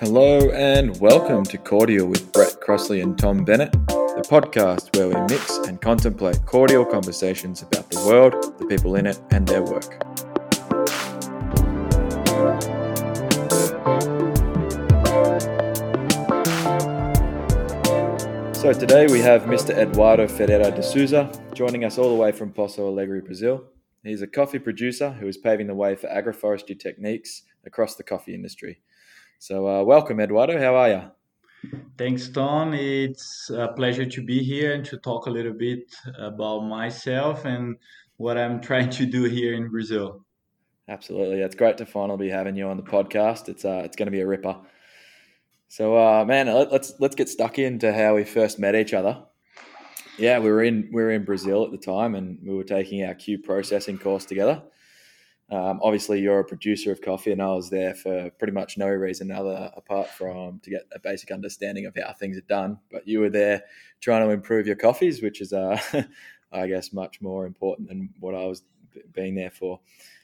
Hello and welcome to Cordial with Brett Crossley and Tom Bennett, the podcast where we mix and contemplate cordial conversations about the world, the people in it, and their work. So today we have Mr. Eduardo Ferreira de Souza joining us all the way from Pouso Alegre, Brazil. He's a coffee producer who is paving the way for agroforestry techniques across the coffee industry. So, uh, welcome, Eduardo. How are you? Thanks, Tom. It's a pleasure to be here and to talk a little bit about myself and what I'm trying to do here in Brazil. Absolutely, it's great to finally be having you on the podcast. It's uh, it's going to be a ripper. So, uh, man, let, let's let's get stuck into how we first met each other. Yeah, we were in we were in Brazil at the time, and we were taking our Q processing course together. Um, obviously, you're a producer of coffee, and I was there for pretty much no reason other apart from to get a basic understanding of how things are done. But you were there trying to improve your coffees, which is, uh, I guess, much more important than what I was being there for.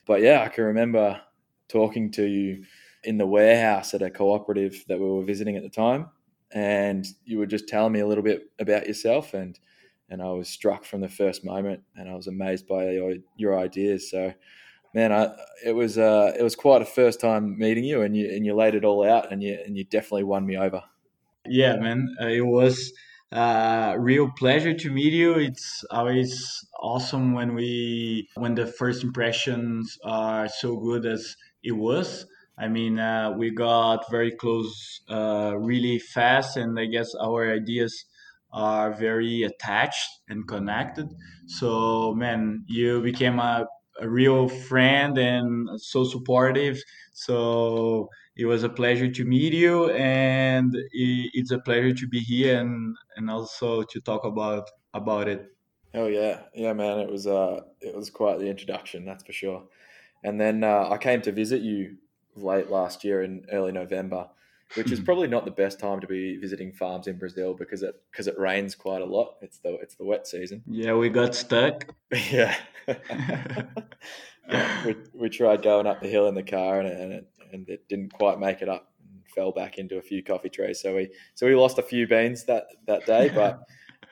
But yeah, I can remember talking to you in the warehouse at a cooperative that we were visiting at the time, and you were just telling me a little bit about yourself and and I was struck from the first moment, and I was amazed by your, your ideas. So man, I, it was uh, it was quite a first time meeting you, and you and you laid it all out, and you and you definitely won me over. Yeah, man, uh, it was a uh, real pleasure to meet you. It's always awesome when we when the first impressions are so good as it was. I mean, uh, we got very close, uh, really fast, and I guess our ideas are very attached and connected. So, man, you became a a real friend and so supportive. So it was a pleasure to meet you, and it's a pleasure to be here and and also to talk about about it. Oh yeah, yeah, man! It was uh, it was quite the introduction, that's for sure. And then uh, I came to visit you late last year in early November, which is hmm. probably not the best time to be visiting farms in Brazil because it because it rains quite a lot. It's the it's the wet season. Yeah, we got stuck. yeah. yeah we, we tried going up the hill in the car and and it, and it didn't quite make it up. And fell back into a few coffee trees. So we so we lost a few beans that that day, but.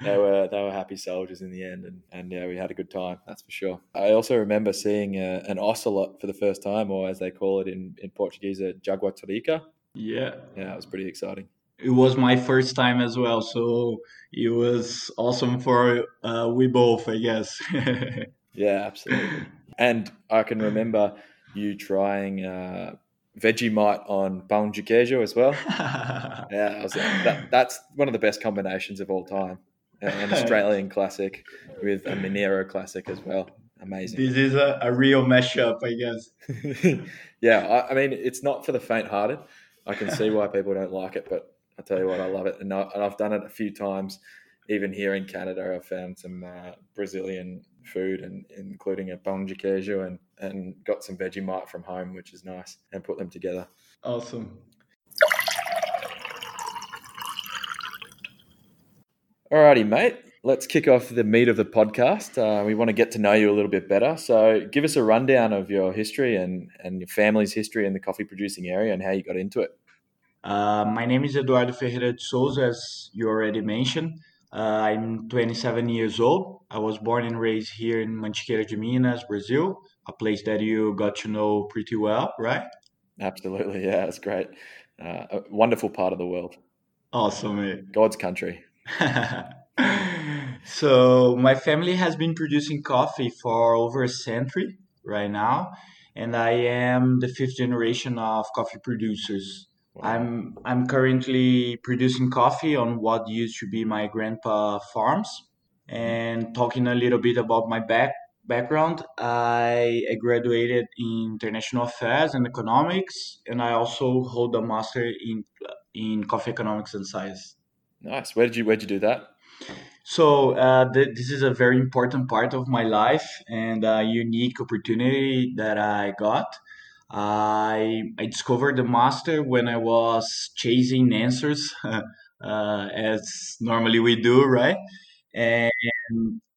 they were they were happy soldiers in the end, and, and yeah, we had a good time. That's for sure. I also remember seeing a, an ocelot for the first time, or as they call it in, in Portuguese, a jaguatirica. Yeah. Yeah, it was pretty exciting. It was my first time as well, so it was awesome for uh, we both, I guess. yeah, absolutely. And I can remember you trying uh, Vegemite on pão de queijo as well. yeah, was, that, that's one of the best combinations of all time. An Australian classic with a Mineiro classic as well. Amazing. This is a, a real mashup, I guess. yeah, I, I mean, it's not for the faint-hearted. I can see why people don't like it, but I tell you what, I love it, and, I, have done it a few times. Even here in Canada, I've found some uh, Brazilian food, and including a pão de queijo, and and got some Vegemite from home, which is nice, and put them together. Awesome. Alrighty, mate. Let's kick off the meat of the podcast. Uh, we want to get to know you a little bit better. So, give us a rundown of your history and, and your family's history in the coffee producing area and how you got into it. Uh, my name is Eduardo Ferreira de Souza, as you already mentioned. Uh, I'm 27 years old. I was born and raised here in Mantiqueira de Minas, Brazil, a place that you got to know pretty well, right? Absolutely, yeah, it's great. Uh, a wonderful part of the world. Awesome, mate. God's country. so my family has been producing coffee for over a century right now, and I am the fifth generation of coffee producers. I'm I'm currently producing coffee on what used to be my grandpa farms. And talking a little bit about my back background, I, I graduated in international affairs and economics, and I also hold a master in in coffee economics and science. Nice. Where did you where did you do that? So uh, th- this is a very important part of my life and a unique opportunity that I got. I I discovered the master when I was chasing answers, uh, as normally we do, right? And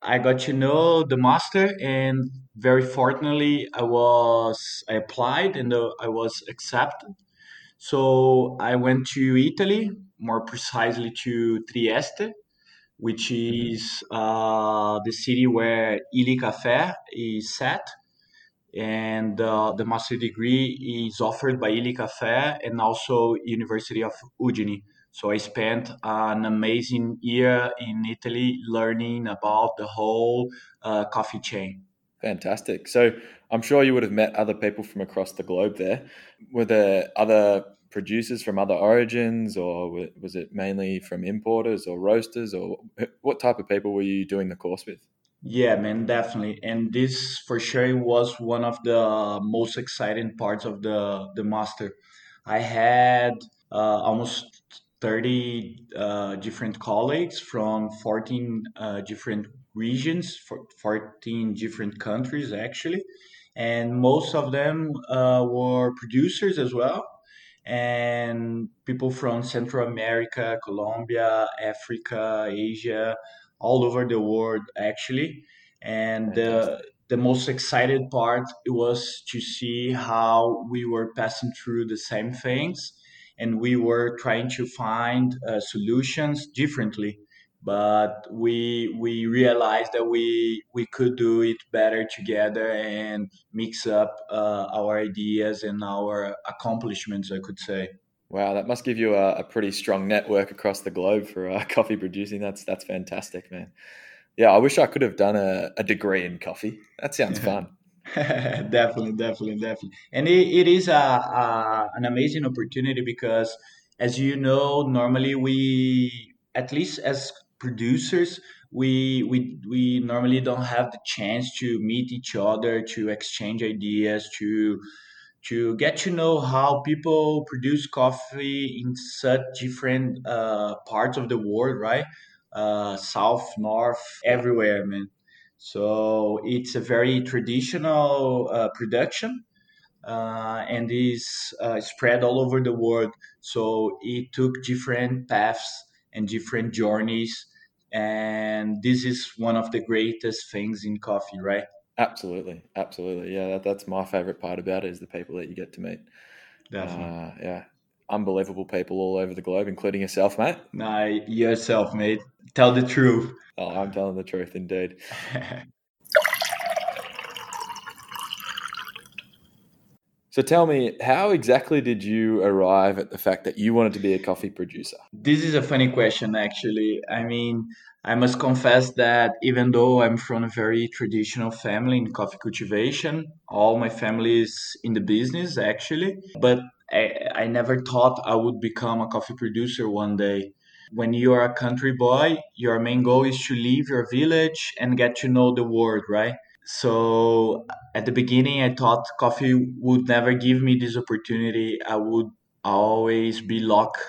I got to know the master, and very fortunately, I was I applied and uh, I was accepted. So I went to Italy, more precisely to Trieste, which Mm-hmm. is uh, the city where Illy Cafe is set. And uh, the master degree is offered by Illy Cafe and also University of Udine. So I spent an amazing year in Italy learning about the whole uh, coffee chain. Fantastic. So I'm sure you would have met other people from across the globe there. Were there other producers from other origins, or was it mainly from importers or roasters, or what type of people were you doing the course with? Yeah, man, definitely. And this for sure was one of the most exciting parts of the the master. I had uh, almost 30 uh, different colleagues from 14 uh, different regions, 14 different countries actually, and most of them uh, were producers as well, and people from Central America, Colombia, Africa, Asia, all over the world actually. And the the most excited part was to see how we were passing through the same things and we were trying to find uh, solutions differently but we we realized that we we could do it better together and mix up uh, our ideas and our accomplishments i could say Wow, that must give you a, a pretty strong network across the globe for uh, coffee producing. That's that's fantastic, man. Yeah, I wish I could have done a, a degree in coffee. That sounds fun. definitely, definitely, definitely. And it, it is a, a an amazing opportunity because, as you know, normally we, at least as producers, we we we normally don't have the chance to meet each other, to exchange ideas, to to get to know how people produce coffee in such different uh, parts of the world, right? Uh, south, north, everywhere, man. So it's a very traditional uh, production uh, and is uh, spread all over the world. So it took different paths and different journeys. And this is one of the greatest things in coffee, right? absolutely, absolutely. Yeah, that, that's my favorite part about it is the people that you get to meet. Definitely. Uh, yeah, unbelievable people all over the globe, including yourself, mate. Now, yourself, mate. Tell the truth. Oh, I'm telling the truth, indeed. So tell me, how exactly did you arrive at the fact that you wanted to be a coffee producer? This is a funny question, actually. I mean, I must confess that even though I'm from a very traditional family in coffee cultivation, all my family is in the business, actually. But I, I never thought I would become a coffee producer one day. When you are a country boy, your main goal is to leave your village and get to know the world, right? So at the beginning, I thought coffee would never give me this opportunity. I would always be locked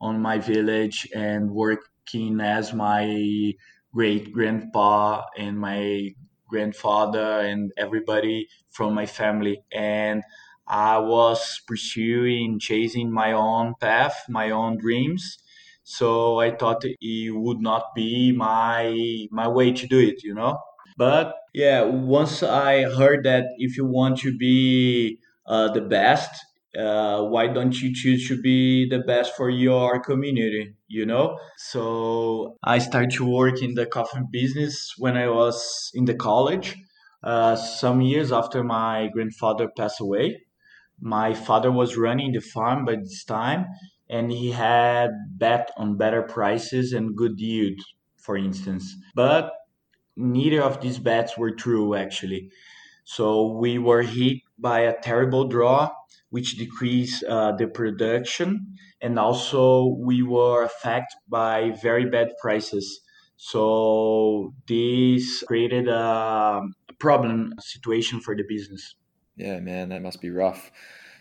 on my village and working as my great grandpa and my grandfather and everybody from my family. And I was pursuing, chasing my own path, my own dreams. So I thought it would not be my my way to do it, you know. But yeah, once I heard that if you want to be uh, the best, uh, why don't you choose to be the best for your community? You know? So I started to work in the coffee business when I was in the college, uh, some years after my grandfather passed away. My father was running the farm by this time, and he had bet on better prices and good yield, for instance. But neither of these bets were true actually. So we were hit by a terrible draw, which decreased uh, the production, and also we were affected by very bad prices. So this created a problem situation for the business. Yeah, man, that must be rough.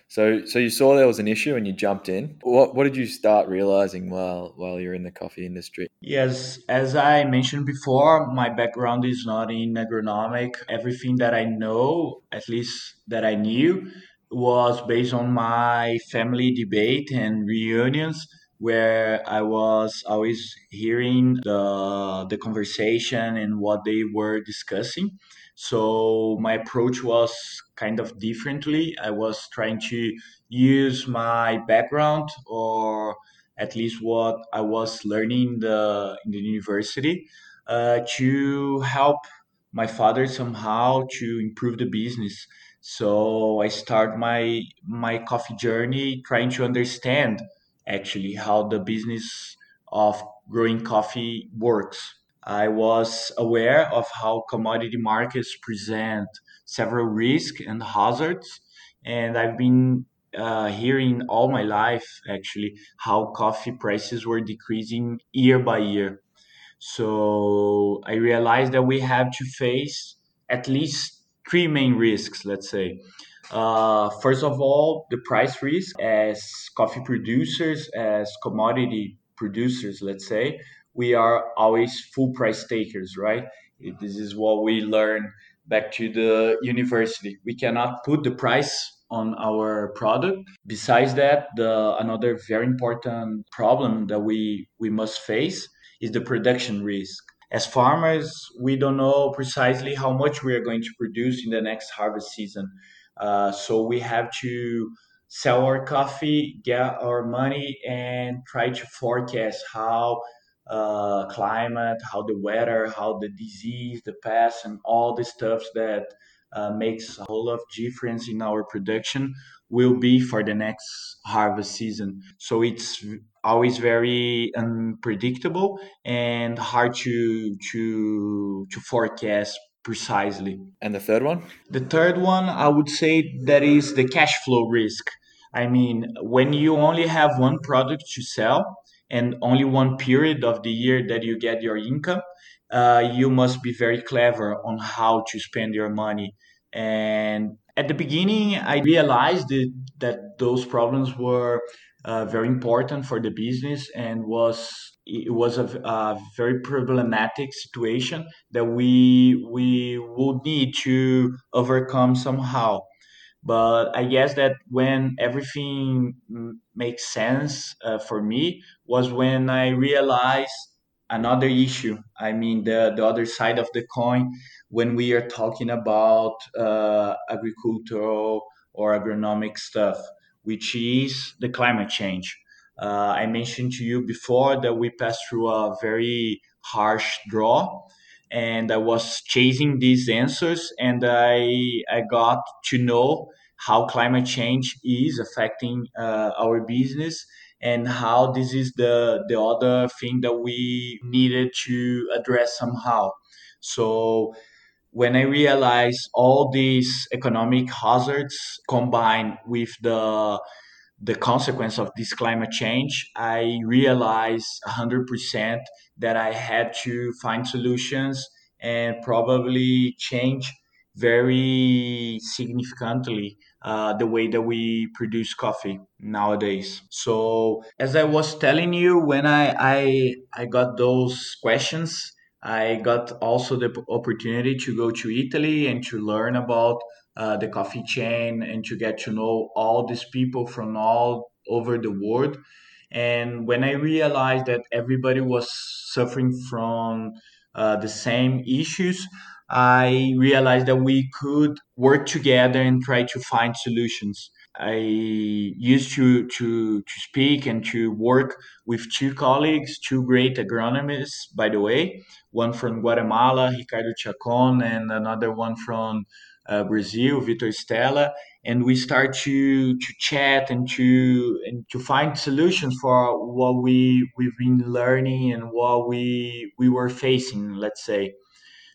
So, so you saw there was an issue and you jumped in. What what did you start realizing while while you're in the coffee industry? Yes, as I mentioned before, my background is not in agronomic. Everything that I know, at least that I knew, was based on my family debate and reunions where I was always hearing the the conversation and what they were discussing. So my approach was kind of differently. I was trying to use my background or at least what I was learning in the, in the university uh, to help my father somehow to improve the business. So I start my my coffee journey trying to understand actually how the business of growing coffee works. I was aware of how commodity markets present several risks and hazards, and I've been uh, hearing all my life actually how coffee prices were decreasing year by year. So I realized that we have to face at least three main risks, let's say. Uh, first of all, the price risk as coffee producers, as commodity producers, let's say, we are always full price takers, right? This is what we learn back to the university. We cannot put the price on our product. Besides that, the another very important problem that we we must face is the production risk. As farmers, we don't know precisely how much we are going to produce in the next harvest season. Uh, so we have to sell our coffee, get our money, and try to forecast how uh, climate, how the weather, how the disease, the pest, and all the stuff that uh, makes a whole lot of difference in our production will be for the next harvest season. So it's always very unpredictable and hard to to to forecast precisely. And the third one? The third one, I would say that is the cash flow risk. I mean, when you only have one product to sell and only one period of the year that you get your income, uh, you must be very clever on how to spend your money. And at the beginning, I realized that, that those problems were uh, very important for the business and was it was a, a, very problematic situation that we we would need to overcome somehow. But I guess that when everything makes sense uh, for me was when I realized another issue. I mean, the, the other side of the coin when we are talking about uh, agricultural or agronomic stuff, which is the climate change. Uh, I mentioned to you before that we passed through a very harsh draw and I was chasing these answers, and I I got to know how climate change is affecting uh, our business and how this is the the other thing that we needed to address somehow. So when I realized all these economic hazards combined with the the consequence of this climate change, I realized 100% that I had to find solutions and probably change very significantly uh, the way that we produce coffee nowadays. So, as I was telling you, when I, I, I got those questions, I got also the opportunity to go to Italy and to learn about uh, the coffee chain and to get to know all these people from all over the world. And when I realized that everybody was suffering from uh, the same issues, I realized that we could work together and try to find solutions. I used to, to, to speak and to work with two colleagues, two great agronomists, by the way, one from Guatemala, Ricardo Chacon, and another one from uh, Brazil, Vitor Stella, and we start to to chat and to and to find solutions for what we we've been learning and what we we were facing, let's say.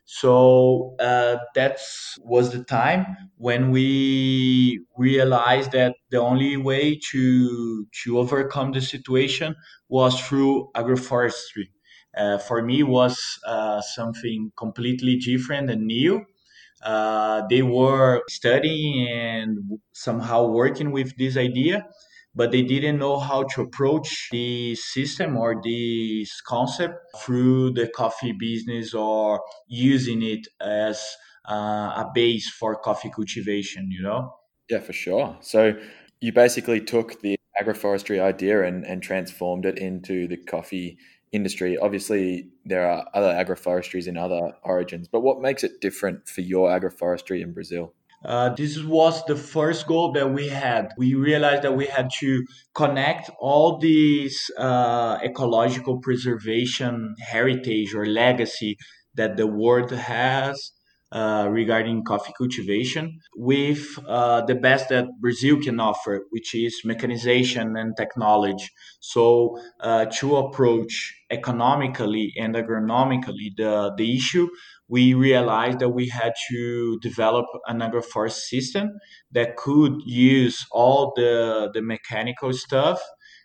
So uh, that was the time when we realized that the only way to to overcome the situation was through agroforestry. Uh, for me, was uh, something completely different and new. Uh, they were studying and somehow working with this idea, but they didn't know how to approach the system or this concept through the coffee business or using it as uh, a base for coffee cultivation, you know? Yeah, for sure. So you basically took the agroforestry idea and, and transformed it into the coffee industry. Obviously, there are other agroforestries in other origins, but what makes it different for your agroforestry in Brazil? Uh, this was the first goal that we had. We realized that we had to connect all these uh, ecological preservation heritage or legacy that the world has uh, regarding coffee cultivation with uh, the best that Brazil can offer, which is mechanization and technology. So, uh, to approach economically and agronomically the, the issue, we realized that we had to develop an agroforest system that could use all the, the mechanical stuff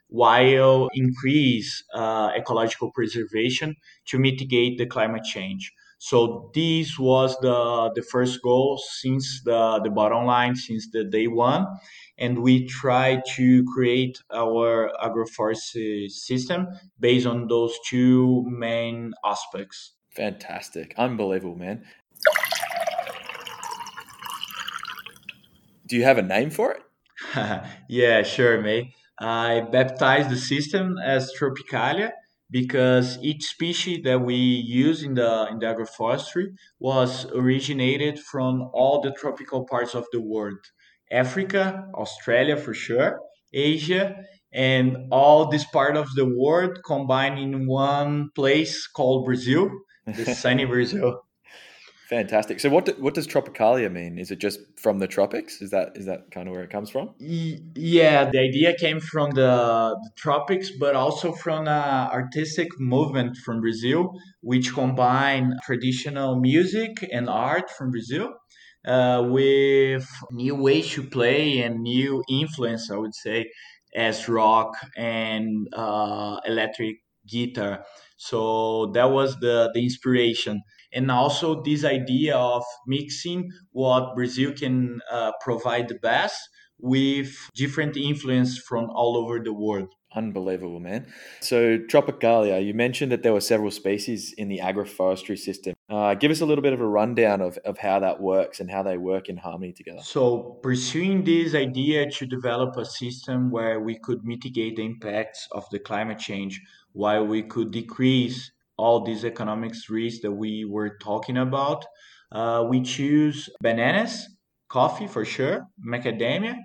while increase uh, ecological preservation to mitigate the climate change. So this was the the first goal since the the bottom line since the day one, and we try to create our agroforestry uh, system based on those two main aspects. Fantastic. Unbelievable, man. Do you have a name for it? yeah, sure, mate. I baptized the system as Tropicalia because each species that we use in the in the agroforestry was originated from all the tropical parts of the world. Africa, Australia for sure, Asia, and all this part of the world combined in one place called Brazil the sunny Brazil. Fantastic. So what do, what does tropicalia mean? Is it just from the tropics? Is that is that kind of where it comes from? Yeah, the idea came from the, the tropics, but also from an artistic movement from Brazil, which combine traditional music and art from Brazil uh, with new ways to play and new influence, I would say, as rock and uh, electric guitar. So that was the, the inspiration. And also this idea of mixing what Brazil can uh, provide the best with different influence from all over the world. Unbelievable, man. So, Tropicalia, you mentioned that there were several species in the agroforestry system. Uh, give us a little bit of a rundown of, of how that works and how they work in harmony together. So, pursuing this idea to develop a system where we could mitigate the impacts of the climate change while we could decrease all these economics risks that we were talking about, uh, we choose bananas, coffee for sure, macadamia,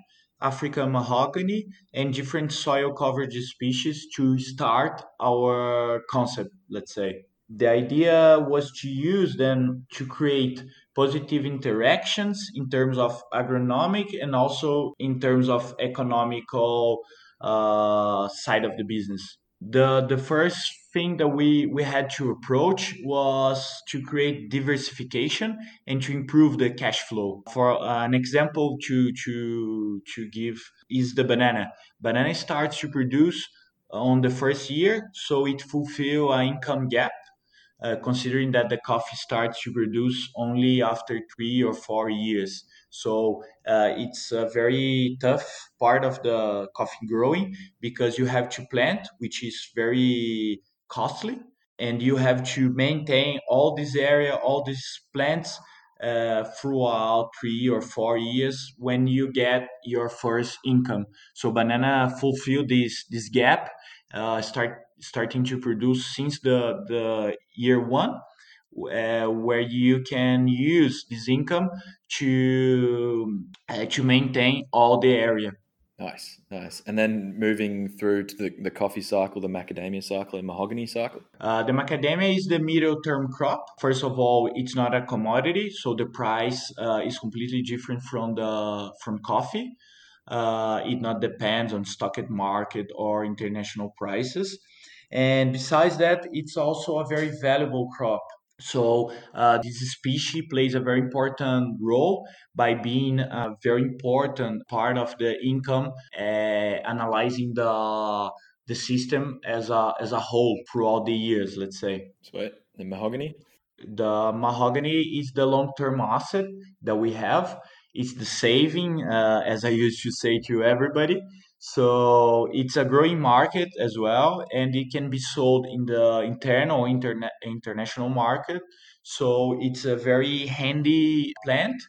African mahogany, and different soil coverage species to start our concept, let's say. The idea was to use them to create positive interactions in terms of agronomic and also in terms of economical uh, side of the business. The, the first thing that we, we had to approach was to create diversification and to improve the cash flow. For uh, an example to, to, to give is the banana. Banana starts to produce on the first year, so it fulfill an income gap uh, considering that the coffee starts to produce only after three or four years. So uh, it's a very tough part of the coffee growing because you have to plant, which is very costly and you have to maintain all this area all these plants uh, throughout three or four years when you get your first income. So banana fulfill this this gap uh, start starting to produce since the the year one uh, where you can use this income to uh, to maintain all the area Nice, nice. And then moving through to the, the coffee cycle, the macadamia cycle, and mahogany cycle? Uh, the macadamia is the middle term crop. First of all, it's not a commodity, so the price uh, is completely different from the from coffee. Uh, it not depends on stock market or international prices. And besides that, it's also a very valuable crop. So uh, this species plays a very important role by being a very important part of the income, uh, analyzing the the system as a as a whole throughout the years. Let's say. Sweet. The mahogany. The mahogany is the long term asset that we have. It's the saving, uh, as I used to say to everybody. So it's a growing market as well, and it can be sold in the internal interna- international market. So it's a very handy plant.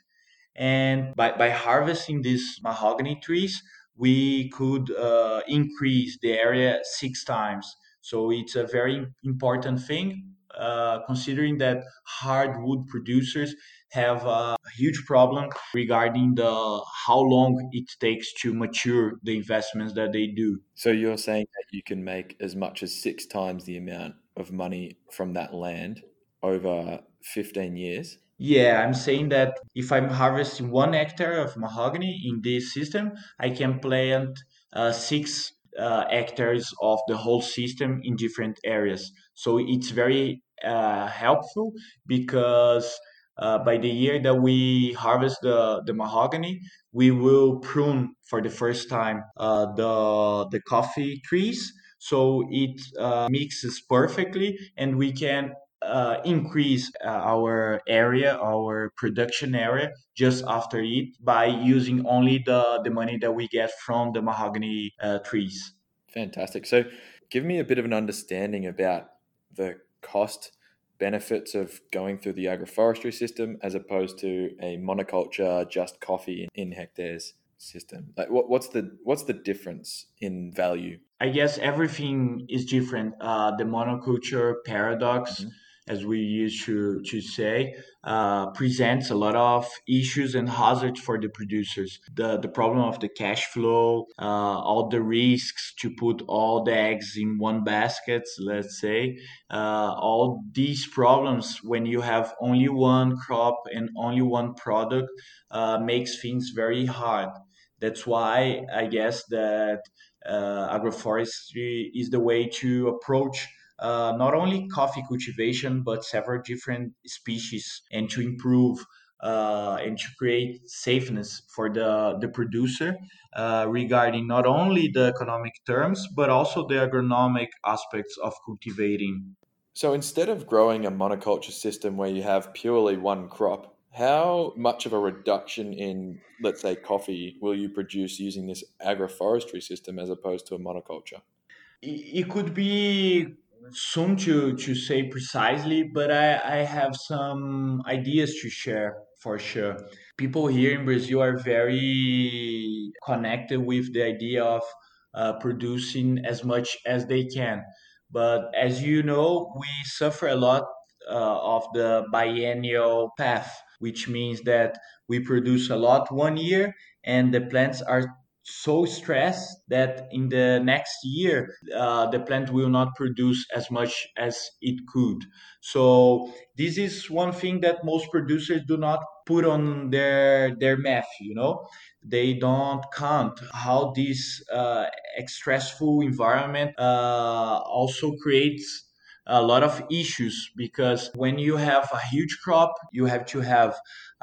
And by, by harvesting these mahogany trees, we could uh, increase the area six times. So it's a very important thing, uh, considering that hardwood producers have a huge problem regarding the how long it takes to mature the investments that they do. So you're saying that you can make as much as six times the amount of money from that land over 15 years? Yeah, I'm saying that if I'm harvesting one hectare of mahogany in this system, I can plant uh, six uh, hectares of the whole system in different areas. So it's very uh, helpful because uh, by the year that we harvest the, the mahogany, we will prune for the first time uh, the the coffee trees, so it uh, mixes perfectly, and we can uh, increase uh, our area, our production area, just after it by using only the, the money that we get from the mahogany trees. Fantastic. So, give me a bit of an understanding about the cost benefits of going through the agroforestry system as opposed to a monoculture just coffee in hectares system? Like what, what's the what's the difference in value? I guess everything is different. Uh, the monoculture paradox mm-hmm as we used to, to say, uh, presents a lot of issues and hazards for the producers. The, the problem of the cash flow, uh, all the risks to put all the eggs in one basket, let's say, uh, all these problems when you have only one crop and only one product uh, makes things very hard. That's why I guess that uh, agroforestry is the way to approach uh, not only coffee cultivation but several different species and to improve uh, and to create safeness for the, the producer uh, regarding not only the economic terms but also the agronomic aspects of cultivating. So instead of growing a monoculture system where you have purely one crop, how much of a reduction in, let's say, coffee will you produce using this agroforestry system as opposed to a monoculture? It could be soon to, to say precisely, but I, I have some ideas to share for sure. People here in Brazil are very connected with the idea of uh, producing as much as they can. But as you know, we suffer a lot uh, of the biennial path, which means that we produce a lot one year and the plants are so stressed that in the next year uh, the plant will not produce as much as it could. So this is one thing that most producers do not put on their their math you know? They don't count how this uh, stressful environment uh, also creates a lot of issues because when you have a huge crop you have to have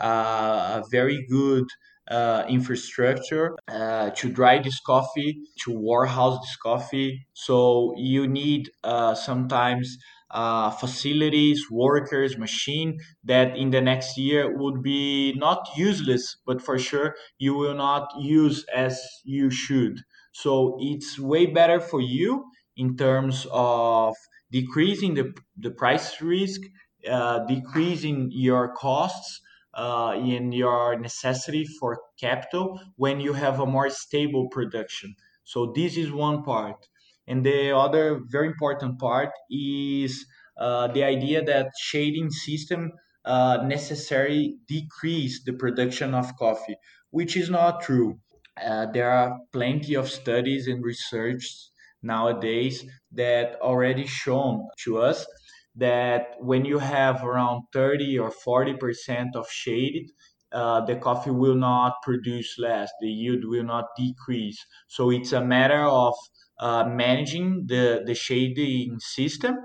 uh, a very good uh, infrastructure uh, to dry this coffee, to warehouse this coffee. So you need uh, sometimes uh, facilities, workers, machine that in the next year would be not useless, but for sure you will not use as you should. So it's way better for you in terms of decreasing the, the price risk, uh, decreasing your costs, uh, in your necessity for capital when you have a more stable production. So this is one part. And the other very important part is uh, the idea that shading system uh, necessarily decrease the production of coffee, which is not true. Uh, there are plenty of studies and research nowadays that already shown to us that when you have around 30 or 40% of shade, uh, the coffee will not produce less, the yield will not decrease. So it's a matter of uh, managing the, the shading system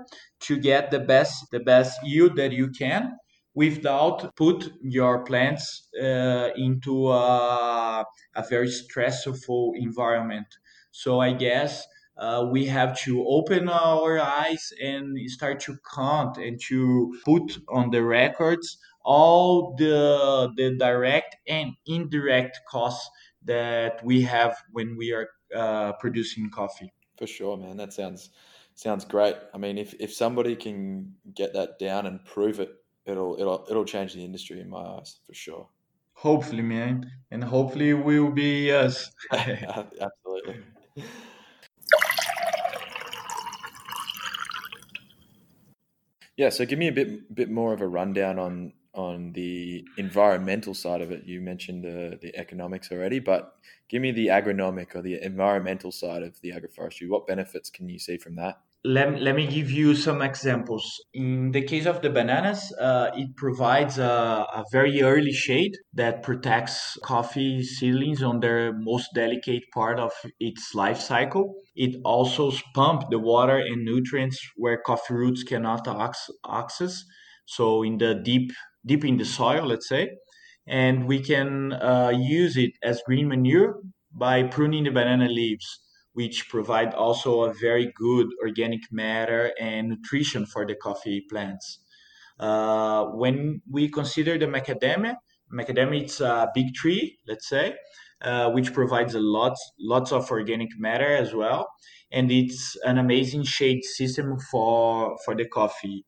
to get the best the best yield that you can without put your plants uh, into a, a very stressful environment. So I guess uh, we have to open our eyes and start to count and to put on the records all the the direct and indirect costs that we have when we are uh, producing coffee. For sure, man. That sounds sounds great. I mean, if, if somebody can get that down and prove it, it'll it'll it'll change the industry in my eyes for sure. Hopefully, man, and hopefully we'll be us. Absolutely. Yeah, so give me a bit bit more of a rundown on on the environmental side of it. You mentioned the the economics already, but give me the agronomic or the environmental side of the agroforestry. What benefits can you see from that? Let, let me give you some examples. In the case of the bananas, uh, it provides a, a, very early shade that protects coffee seedlings on their most delicate part of its life cycle. It also pumps the water and nutrients where coffee roots cannot access. So in the deep, deep in the soil, let's say, and we can uh, use it as green manure by pruning the banana leaves which provide also a very good organic matter and nutrition for the coffee plants. Uh, when we consider the macadamia, macadamia is a big tree, let's say, uh, which provides a lot, lots of organic matter as well, and it's an amazing shade system for for the coffee.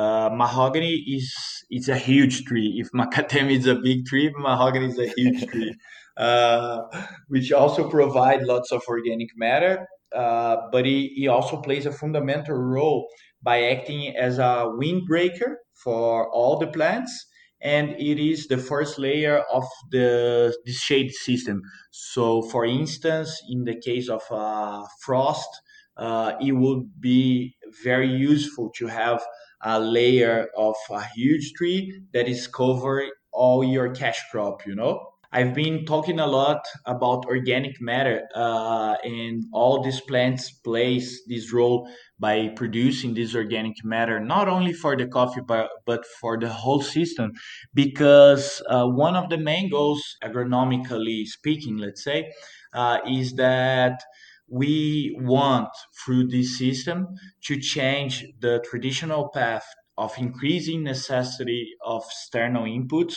Uh, mahogany is it's a huge tree. If macadamia is a big tree, mahogany is a huge tree. Uh, which also provide lots of organic matter. Uh, but he, he also plays a fundamental role by acting as a windbreaker for all the plants and it is the first layer of the, the shade system. So, for instance, in the case of uh, frost, uh, it would be very useful to have a layer of a huge tree that is covering all your cash crop, you know? I've been talking a lot about organic matter, uh, and all these plants plays this role by producing this organic matter, not only for the coffee but but for the whole system. Because uh, one of the main goals, agronomically speaking, let's say, uh, is that we want through this system to change the traditional path of increasing necessity of external inputs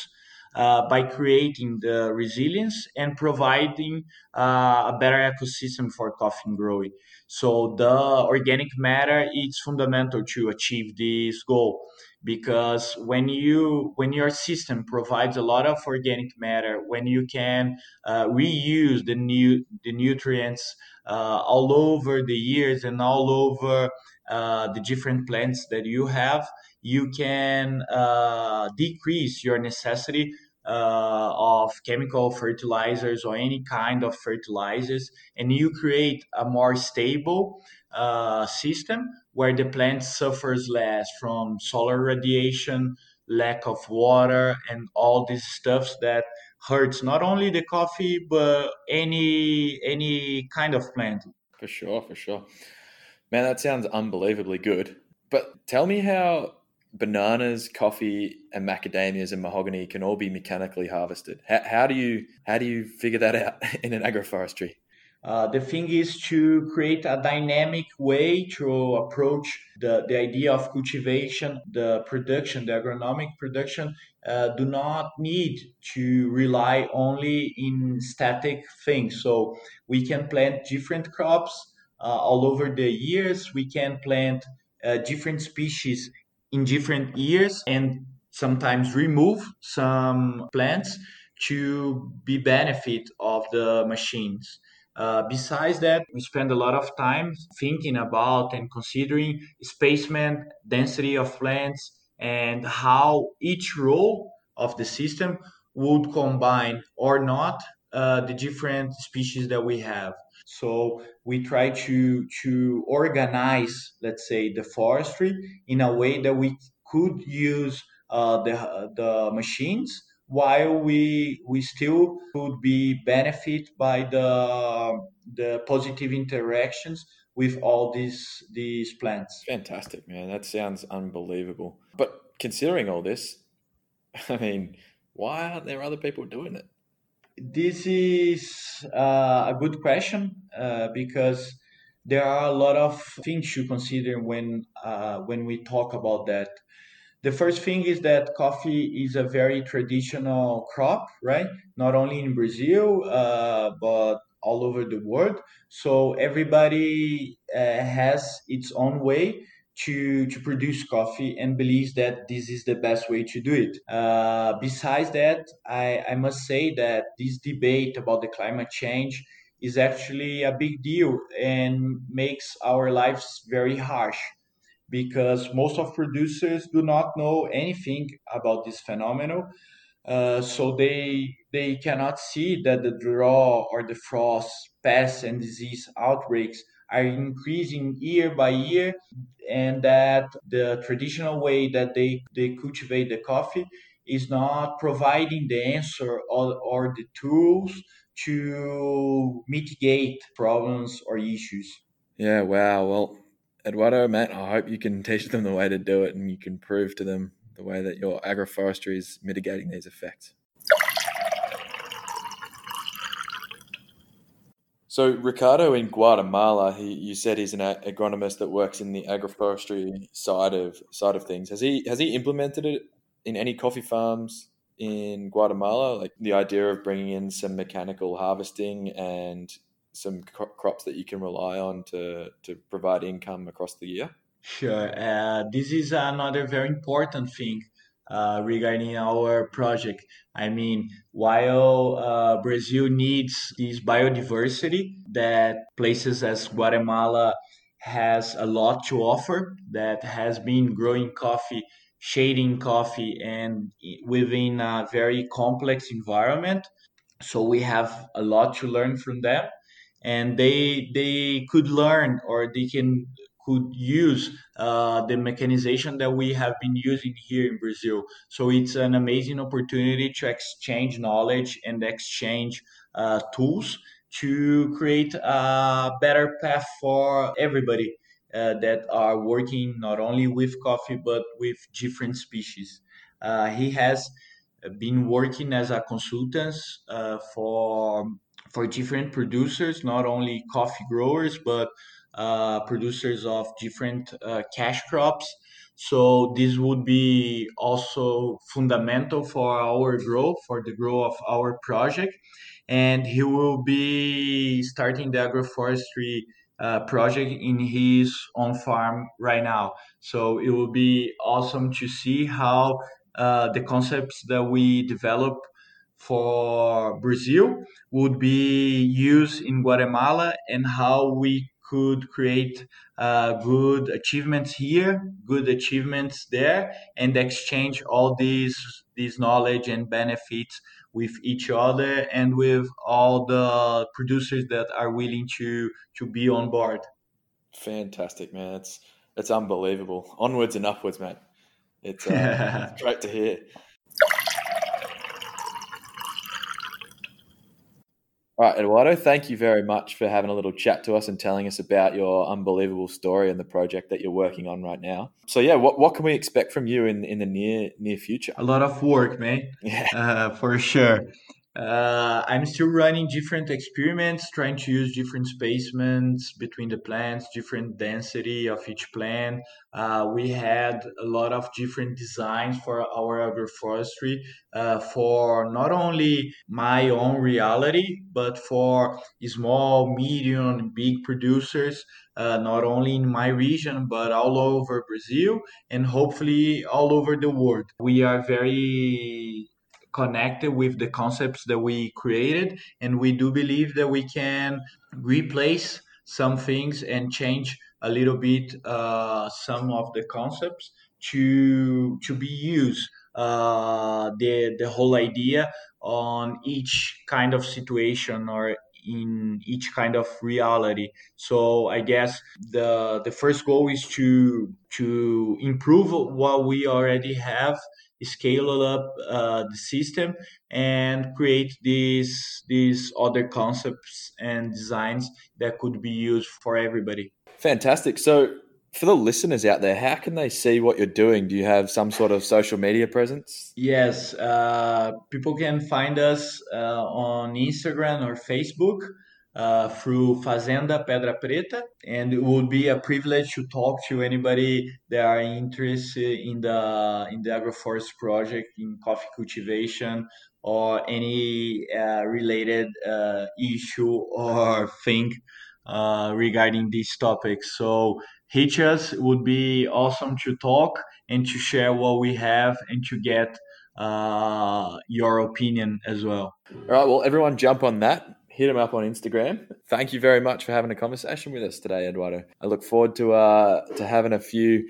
uh, by creating the resilience and providing uh, a better ecosystem for coffee growing. So the organic matter is fundamental to achieve this goal because when you when your system provides a lot of organic matter, when you can uh, reuse the new the nutrients uh, all over the years and all over uh, the different plants that you have, you can decrease your necessity uh, of chemical fertilizers or any kind of fertilizers, and you create a more stable uh, system where the plant suffers less from solar radiation, lack of water, and all these stuffs that hurts not only the coffee but any any kind of plant. For sure, for sure. Man, that sounds unbelievably good. But tell me how bananas, coffee, and macadamias and mahogany can all be mechanically harvested. How, how do you how do you figure that out in an agroforestry? Uh, the thing is to create a dynamic way to approach the, the idea of cultivation, the production, the agronomic production, uh, do not need to rely only in static things. So we can plant different crops uh, all over the years. We can plant uh, different species in different years and sometimes remove some plants to be benefit of the machines. Uh, besides that, we spend a lot of time thinking about and considering spacement, density of plants, and how each role of the system would combine or not uh, the different species that we have. So we try to to organize, let's say, the forestry in a way that we could use uh, the the machines while we we still could be benefit by the the positive interactions with all these these plants. Fantastic, man. That sounds unbelievable. But considering all this, I mean, why aren't there other people doing it? This is uh, a good question uh, because there are a lot of things to consider when uh, when we talk about that. The first thing is that coffee is a very traditional crop, right? Not only in Brazil, uh, but all over the world. So everybody uh, has its own way to to produce coffee and believes that this is the best way to do it. Uh, besides that, I, I must say that this debate about the climate change is actually a big deal and makes our lives very harsh because most of producers do not know anything about this phenomenon. Uh, so they they cannot see that the drought or the frost, pests and disease outbreaks are increasing year by year, and that the traditional way that they, they cultivate the coffee is not providing the answer or, or the tools to mitigate problems or issues. Yeah, wow. Well, Eduardo, Matt, I hope you can teach them the way to do it and you can prove to them the way that your agroforestry is mitigating these effects. So Ricardo in Guatemala, he, you said he's an agronomist that works in the agroforestry side of side of things. Has he has he implemented it in any coffee farms in Guatemala? Like the idea of bringing in some mechanical harvesting and some crops that you can rely on to to provide income across the year? Sure. Uh, this is another very important thing uh, regarding our project. I mean, while uh, Brazil needs this biodiversity that places as Guatemala has a lot to offer, that has been growing coffee, shading coffee, and within a very complex environment. So we have a lot to learn from them and they they could learn or they can could use uh, the mechanization that we have been using here in Brazil. So it's an amazing opportunity to exchange knowledge and exchange uh, tools to create a better path for everybody uh, that are working not only with coffee but with different species. Uh, he has been working as a consultant uh, for for different producers, not only coffee growers but producers of different uh, cash crops. So this would be also fundamental for our growth, for the growth of our project. And he will be starting the agroforestry uh, project in his own farm right now. So it will be awesome to see how uh, the concepts that we develop for Brazil would be used in Guatemala and how we could create uh, good achievements here, good achievements there, and exchange all these these knowledge and benefits with each other and with all the producers that are willing to to be on board. Fantastic, man! It's it's unbelievable. Onwards and upwards, man. It's, uh, it's great to hear. All right, Eduardo, thank you very much for having a little chat to us and telling us about your unbelievable story and the project that you're working on right now. So, yeah, what, what can we expect from you in, in the near near future? A lot of work, man. Yeah, uh, for sure. Uh, I'm still running different experiments, trying to use different spacements between the plants, different density of each plant. Uh, we had a lot of different designs for our agroforestry uh, for not only my own reality, but for small, medium, big producers, uh, not only in my region, but all over Brazil and hopefully all over the world. We are very connected with the concepts that we created and we do believe that we can replace some things and change a little bit uh, some of the concepts to to be used uh, the the whole idea on each kind of situation or in each kind of reality. So i guess the the first goal is to to improve what we already have scale up uh, the system and create these these other concepts and designs that could be used for everybody. Fantastic. So for the listeners out there how can they see what you're doing? Do you have some sort of social media presence? Yes uh, people can find us uh, on instagram or facebook uh, through Fazenda Pedra Preta, and it would be a privilege to talk to anybody that are interested in the in the agroforest project, in coffee cultivation, or any uh, related uh, issue or thing uh, regarding these topics. So hitch us it would be awesome to talk and to share what we have and to get uh, your opinion as well. All right. Well, everyone jump on that hit him up on Instagram thank you very much for having a conversation with us today, Eduardo. I look forward to uh, to having a few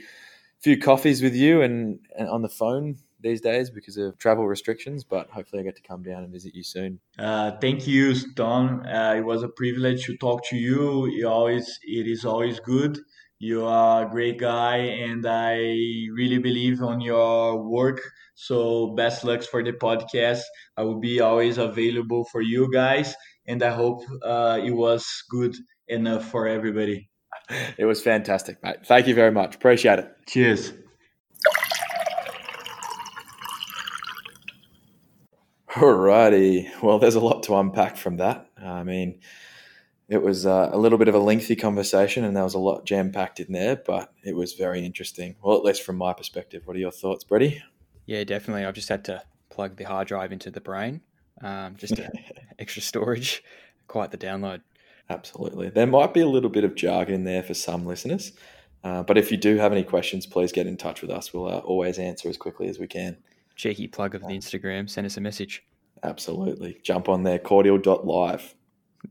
few coffees with you and, and on the phone these days because of travel restrictions, but hopefully I get to come down and visit you soon. Uh, thank you, Don. Uh, it was a privilege to talk to you. You always, it is always good. You are a great guy, and I really believe on your work. So best lucks for the podcast. I will be always available for you guys, and I hope uh, it was good enough for everybody. It was fantastic, mate. Thank you very much. Appreciate it. Cheers. Alrighty. Well, there's a lot to unpack from that. I mean, it was uh, a little bit of a lengthy conversation and there was a lot jam packed in there, but it was very interesting. Well, at least from my perspective. What are your thoughts, Brady? Yeah, definitely. I've just had to plug the hard drive into the brain, um, just extra storage. Quite the download. Absolutely. There might be a little bit of jargon there for some listeners, uh, but if you do have any questions, please get in touch with us. We'll uh, always answer as quickly as we can cheeky plug of the Instagram, send us a message. Absolutely. Jump on there, cordial.live.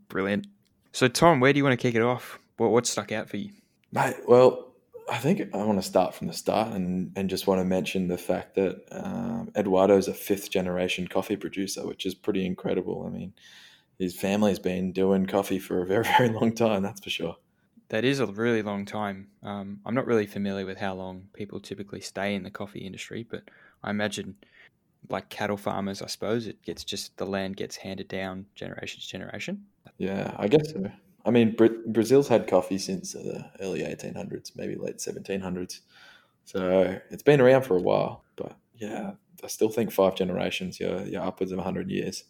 Brilliant. So, Tom, where do you want to kick it off? What, what stuck out for you? Mate, well, I think I want to start from the start and, and just want to mention the fact that um, Eduardo is a fifth generation coffee producer, which is pretty incredible. I mean, his family's been doing coffee for a very, very long time, that's for sure. That is a really long time. Um, I'm not really familiar with how long people typically stay in the coffee industry, but I imagine like cattle farmers, I suppose it gets just the land gets handed down generation to generation. Yeah, I guess so. I mean, Brazil's had coffee since the early 1800s, maybe late 1700s. So it's been around for a while. But yeah, I still think five generations, you're, you're upwards of 100 years.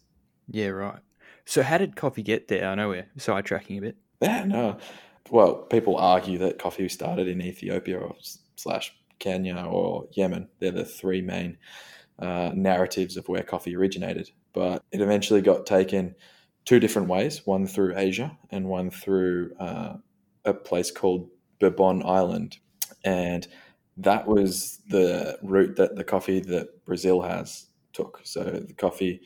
Yeah, right. So how did coffee get there? I know we're sidetracking a bit. Yeah, no. Well, people argue that coffee started in Ethiopia or slash Kenya, or Yemen. They're the three main uh, narratives of where coffee originated. But it eventually got taken two different ways one through Asia and one through uh, a place called Bourbon Island. And that was the route that the coffee that Brazil has took. So the coffee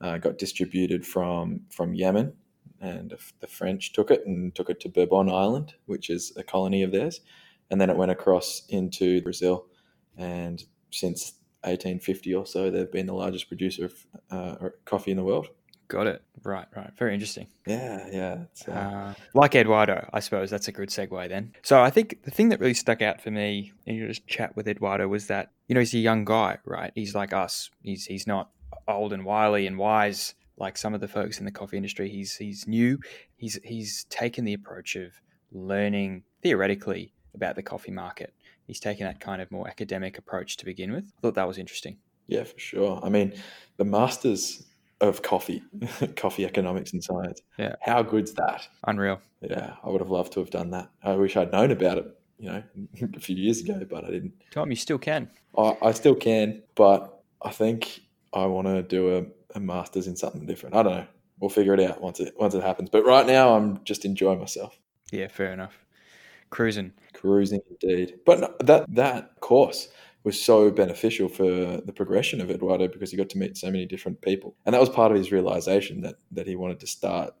uh, got distributed from, from Yemen, and the French took it and took it to Bourbon Island, which is a colony of theirs and then it went across into Brazil. And since 1850 or so, they've been the largest producer of uh, coffee in the world. Got it. Right, right. Very interesting. Yeah, yeah. Uh... Uh, like Eduardo, I suppose that's a good segue then. So I think the thing that really stuck out for me in your chat with Eduardo was that, you know, he's a young guy, right? He's like us. He's he's not old and wily and wise like some of the folks in the coffee industry. He's he's new. He's he's taken the approach of learning theoretically about the coffee market. He's taken that kind of more academic approach to begin with. I thought that was interesting. Yeah, for sure. I mean, the masters of coffee, coffee economics and science. Yeah. How good's that? Unreal. Yeah, I would have loved to have done that. I wish I'd known about it, you know, a few years ago, but I didn't. Tom, you still can. I, I still can, but I think I want to do a, a master's in something different. I don't know. We'll figure it out once it once it happens. But right now, I'm just enjoying myself. Yeah, fair enough. Cruising. Cruising indeed. But that that course was so beneficial for the progression of Eduardo because he got to meet so many different people. And that was part of his realization that that he wanted to start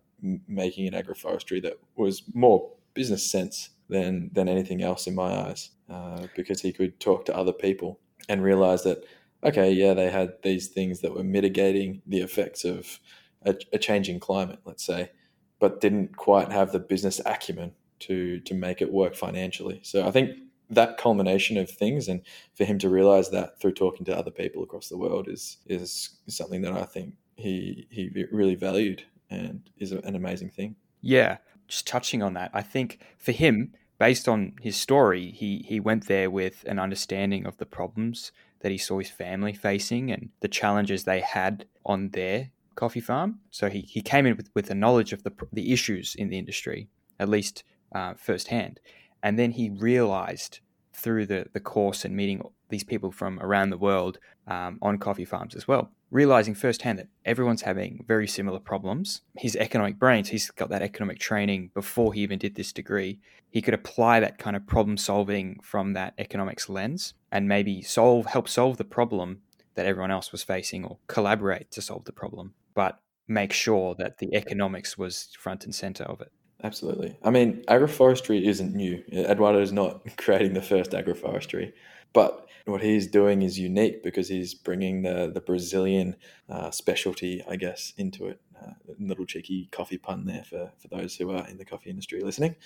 making an agroforestry that was more business sense than than anything else in my eyes, uh, because he could talk to other people and realize that okay, yeah, they had these things that were mitigating the effects of a, a changing climate, let's say, but didn't quite have the business acumen to to make it work financially. So I think that culmination of things and for him to realize that through talking to other people across the world is is something that I think he he really valued and is an amazing thing. Yeah, just touching on that, I think for him, based on his story, he he went there with an understanding of the problems that he saw his family facing and the challenges they had on their coffee farm. So he, he came in with, with a knowledge of the the issues in the industry, at least uh, firsthand. And then he realized through the, the course and meeting these people from around the world um, on coffee farms as well, realizing firsthand that everyone's having very similar problems. His economic brains, he's got that economic training before he even did this degree. He could apply that kind of problem solving from that economics lens and maybe solve help solve the problem that everyone else was facing or collaborate to solve the problem. But make sure that the economics was front and center of it. Absolutely. I mean, agroforestry isn't new. Eduardo is not creating the first agroforestry, but what he's doing is unique because he's bringing the the Brazilian uh, specialty, I guess, into it. Uh, little cheeky coffee pun there for, for those who are in the coffee industry listening.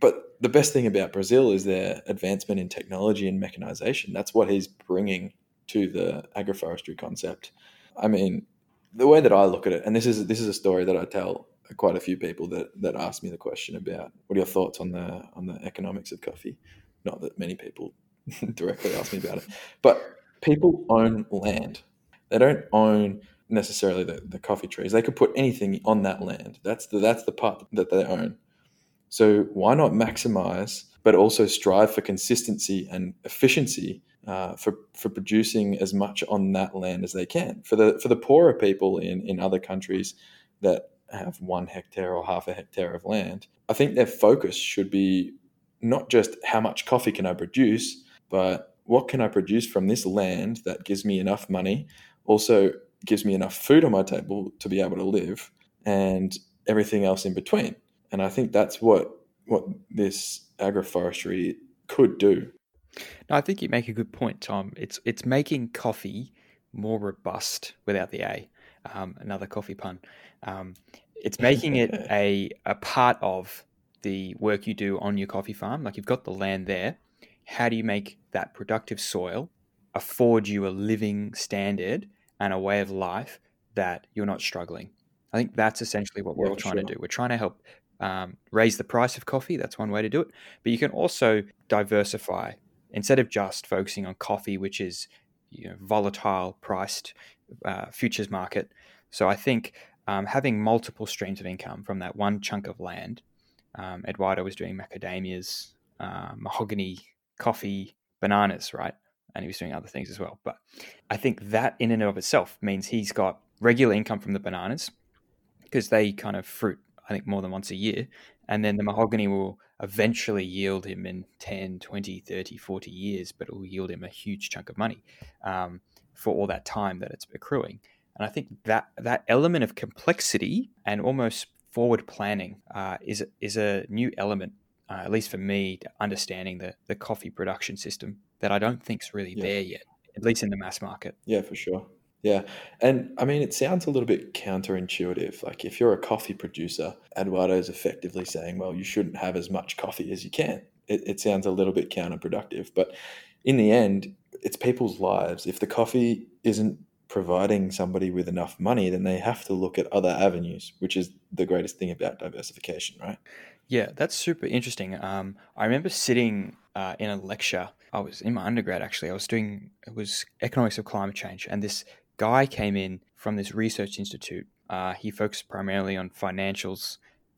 But the best thing about Brazil is their advancement in technology and mechanization. That's what he's bringing to the agroforestry concept. I mean, the way that I look at it, and this is this is a story that I tell quite a few people that that ask me the question about what are your thoughts on the on the economics of coffee. Not that many people directly ask me about it, but people own land. They don't own necessarily the, the coffee trees. They could put anything on that land. That's the that's the part that they own. So why not maximize, but also strive for consistency and efficiency uh, for for producing as much on that land as they can. For the for the poorer people in in other countries that have one hectare or half a hectare of land, I think their focus should be not just how much coffee can I produce, but what can I produce from this land that gives me enough money, also gives me enough food on my table to be able to live, and everything else in between. And I think that's what what this agroforestry could do. No, I think you make a good point, Tom. It's it's making coffee more robust without the A. Um, another coffee pun. Um, it's making it a a part of the work you do on your coffee farm. Like you've got the land there. How do you make that productive soil afford you a living standard and a way of life that you're not struggling? I think that's essentially what we're yeah, all trying sure. to do. We're trying to help um, raise the price of coffee. That's one way to do it. But you can also diversify instead of just focusing on coffee, which is you know, volatile priced uh, futures market. So I think um, having multiple streams of income from that one chunk of land. Um, Eduardo was doing macadamias, uh, mahogany, coffee, bananas, right? And he was doing other things as well. But I think that in and of itself means he's got regular income from the bananas because they kind of fruit, I think, more than once a year. And then the mahogany will eventually yield him in 10, 20, 30, 40 years, but it will yield him a huge chunk of money um, for all that time that it's accruing. And I think that that element of complexity and almost forward planning uh, is is a new element, uh, at least for me, to understanding the the coffee production system that I don't think is really yeah. there yet, at least in the mass market. Yeah, for sure. Yeah. And I mean, it sounds a little bit counterintuitive. Like, if you're a coffee producer, Eduardo is effectively saying, well, you shouldn't have as much coffee as you can. It, it sounds a little bit counterproductive. But in the end, it's people's lives. If the coffee isn't providing somebody with enough money, then they have to look at other avenues, which is the greatest thing about diversification, right? Yeah, that's super interesting. Um, I remember sitting uh, in a lecture. I was in my undergrad actually. I was doing it was economics of climate change, and this guy came in from this research institute. Uh, he focused primarily on financials,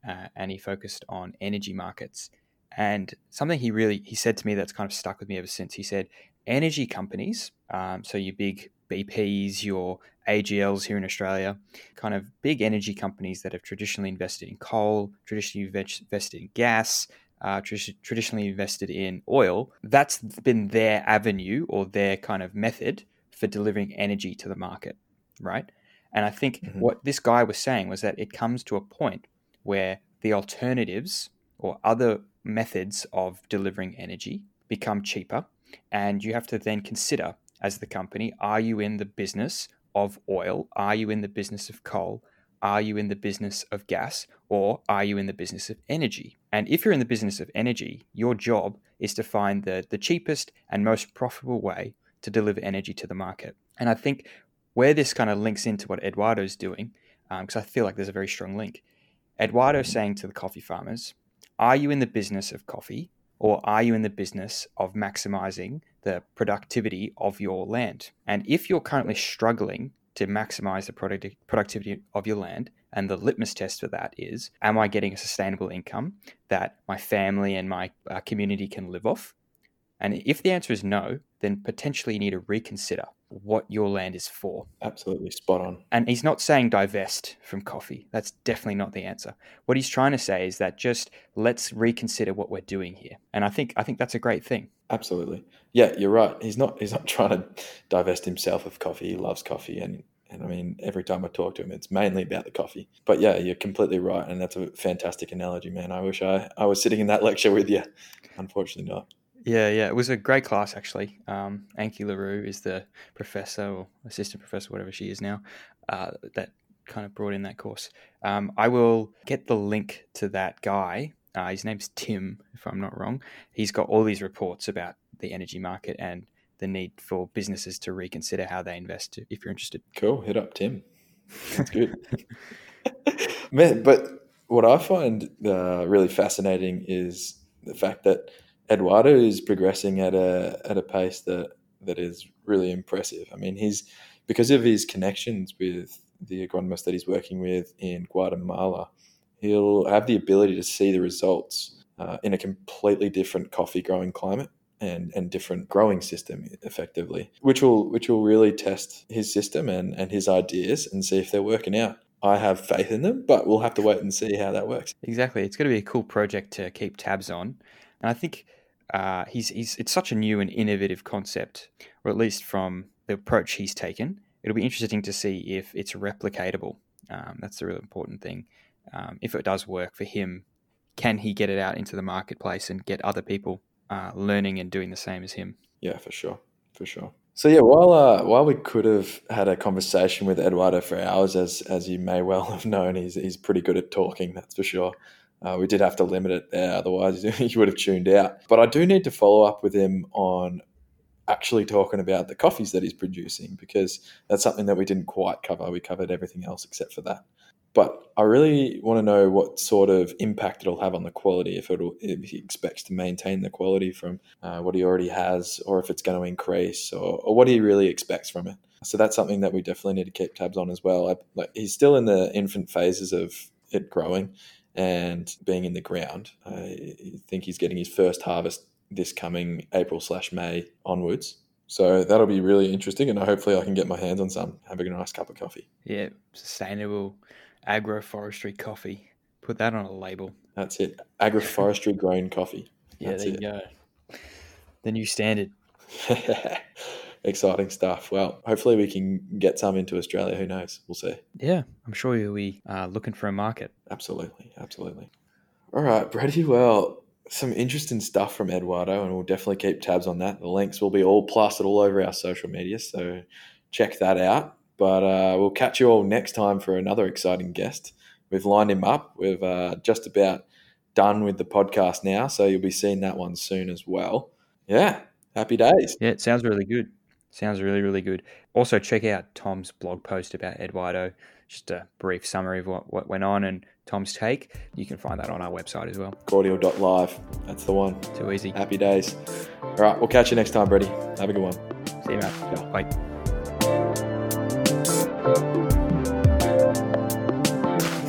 uh, and he focused on energy markets. And something he really he said to me that's kind of stuck with me ever since. He said, energy companies, um, so your big BPs, your AGLs here in Australia, kind of big energy companies that have traditionally invested in coal, traditionally invested in gas, uh, traditionally invested in oil. That's been their avenue or their kind of method for delivering energy to the market, right? And I think mm-hmm. what this guy was saying was that it comes to a point where the alternatives or other methods of delivering energy become cheaper. And you have to then consider as the company? Are you in the business of oil? Are you in the business of coal? Are you in the business of gas? Or are you in the business of energy? And if you're in the business of energy, your job is to find the, the cheapest and most profitable way to deliver energy to the market. And I think where this kind of links into what Eduardo's doing, because um, I feel like there's a very strong link. Eduardo's saying to the coffee farmers, Are you in the business of coffee? Or are you in the business of maximizing the productivity of your land. And if you're currently struggling to maximize the product- productivity of your land, and the litmus test for that is Am I getting a sustainable income that my family and my uh, community can live off? And if the answer is no, then potentially you need to reconsider what your land is for. Absolutely spot on. And he's not saying divest from coffee. That's definitely not the answer. What he's trying to say is that just let's reconsider what we're doing here. And I think I think that's a great thing. Absolutely. Yeah, you're right. He's not he's not trying to divest himself of coffee. He loves coffee and And I mean, every time I talk to him, it's mainly about the coffee. But yeah, you're completely right. And that's a fantastic analogy, man. I wish I, I was sitting in that lecture with you. Unfortunately, not. Yeah, yeah, it was a great class actually. Um, Anki LaRue is the professor or assistant professor, whatever she is now, uh, that kind of brought in that course. Um, I will get the link to that guy. Uh, his name's Tim, if I'm not wrong. He's got all these reports about the energy market and the need for businesses to reconsider how they invest. If you're interested, cool. Hit up Tim. That's good, man. But what I find uh, really fascinating is the fact that Eduardo is progressing at a at a pace that that is really impressive. I mean, he's because of his connections with the agronomist that he's working with in Guatemala, he'll have the ability to see the results uh, in a completely different coffee growing climate and, and different growing system effectively, which will which will really test his system and, and his ideas and see if they're working out. I have faith in them, but we'll have to wait and see how that works. Exactly. It's going to be a cool project to keep tabs on. And I think uh, he's, he's it's such a new and innovative concept, or at least from the approach he's taken. It'll be interesting to see if it's replicatable. Um, that's the real important thing. Um, if it does work for him, can he get it out into the marketplace and get other people uh, learning and doing the same as him? Yeah, for sure, for sure. So yeah, while uh, while we could have had a conversation with Eduardo for hours, as as you may well have known, he's he's pretty good at talking. That's for sure. Uh, we did have to limit it there, otherwise you would have tuned out. But I do need to follow up with him on actually talking about the coffees that he's producing because that's something that we didn't quite cover. We covered everything else except for that. But I really want to know what sort of impact it'll have on the quality. If it'll, if he expects to maintain the quality from uh, what he already has, or if it's going to increase, or, or what he really expects from it. So that's something that we definitely need to keep tabs on as well. I, like he's still in the infant phases of it growing, and being in the ground. I think he's getting his first harvest this coming April slash May onwards. So that'll be really interesting, and hopefully I can get my hands on some, having a nice cup of coffee. Yeah, sustainable agroforestry coffee. Put that on a label. That's it. Agroforestry grown coffee. That's yeah, there it. you go. The new standard. exciting stuff. Well, hopefully we can get some into Australia. Who knows? We'll see. Yeah, I'm sure you'll be uh, looking for a market. Absolutely, absolutely. All right, Brady. Well, some interesting stuff from Eduardo, and we'll definitely keep tabs on that. The links will be all plastered all over our social media, so check that out. But uh, we'll catch you all next time for another exciting guest. We've lined him up. We've uh, just about done with the podcast now, so you'll be seeing that one soon as well. Yeah, happy days. Yeah, it sounds really good. Sounds really, really good. Also, check out Tom's blog post about Eduardo. Just a brief summary of what, what went on and Tom's take. You can find that on our website as well. Cordial.live. That's the one. Too easy. Happy days. All right, we'll catch you next time, Brady. Have a good one. See you, man. Ciao. Bye.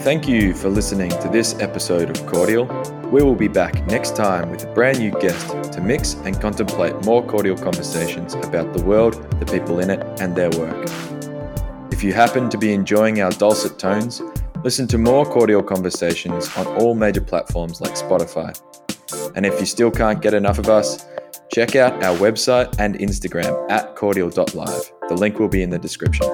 Thank you for listening to this episode of Cordial. We will be back next time with a brand new guest to mix and contemplate more cordial conversations about the world, the people in it, and their work. If you happen to be enjoying our dulcet tones, listen to more cordial conversations on all major platforms like Spotify. And if you still can't get enough of us, check out our website and Instagram at cordial.live. The link will be in the description.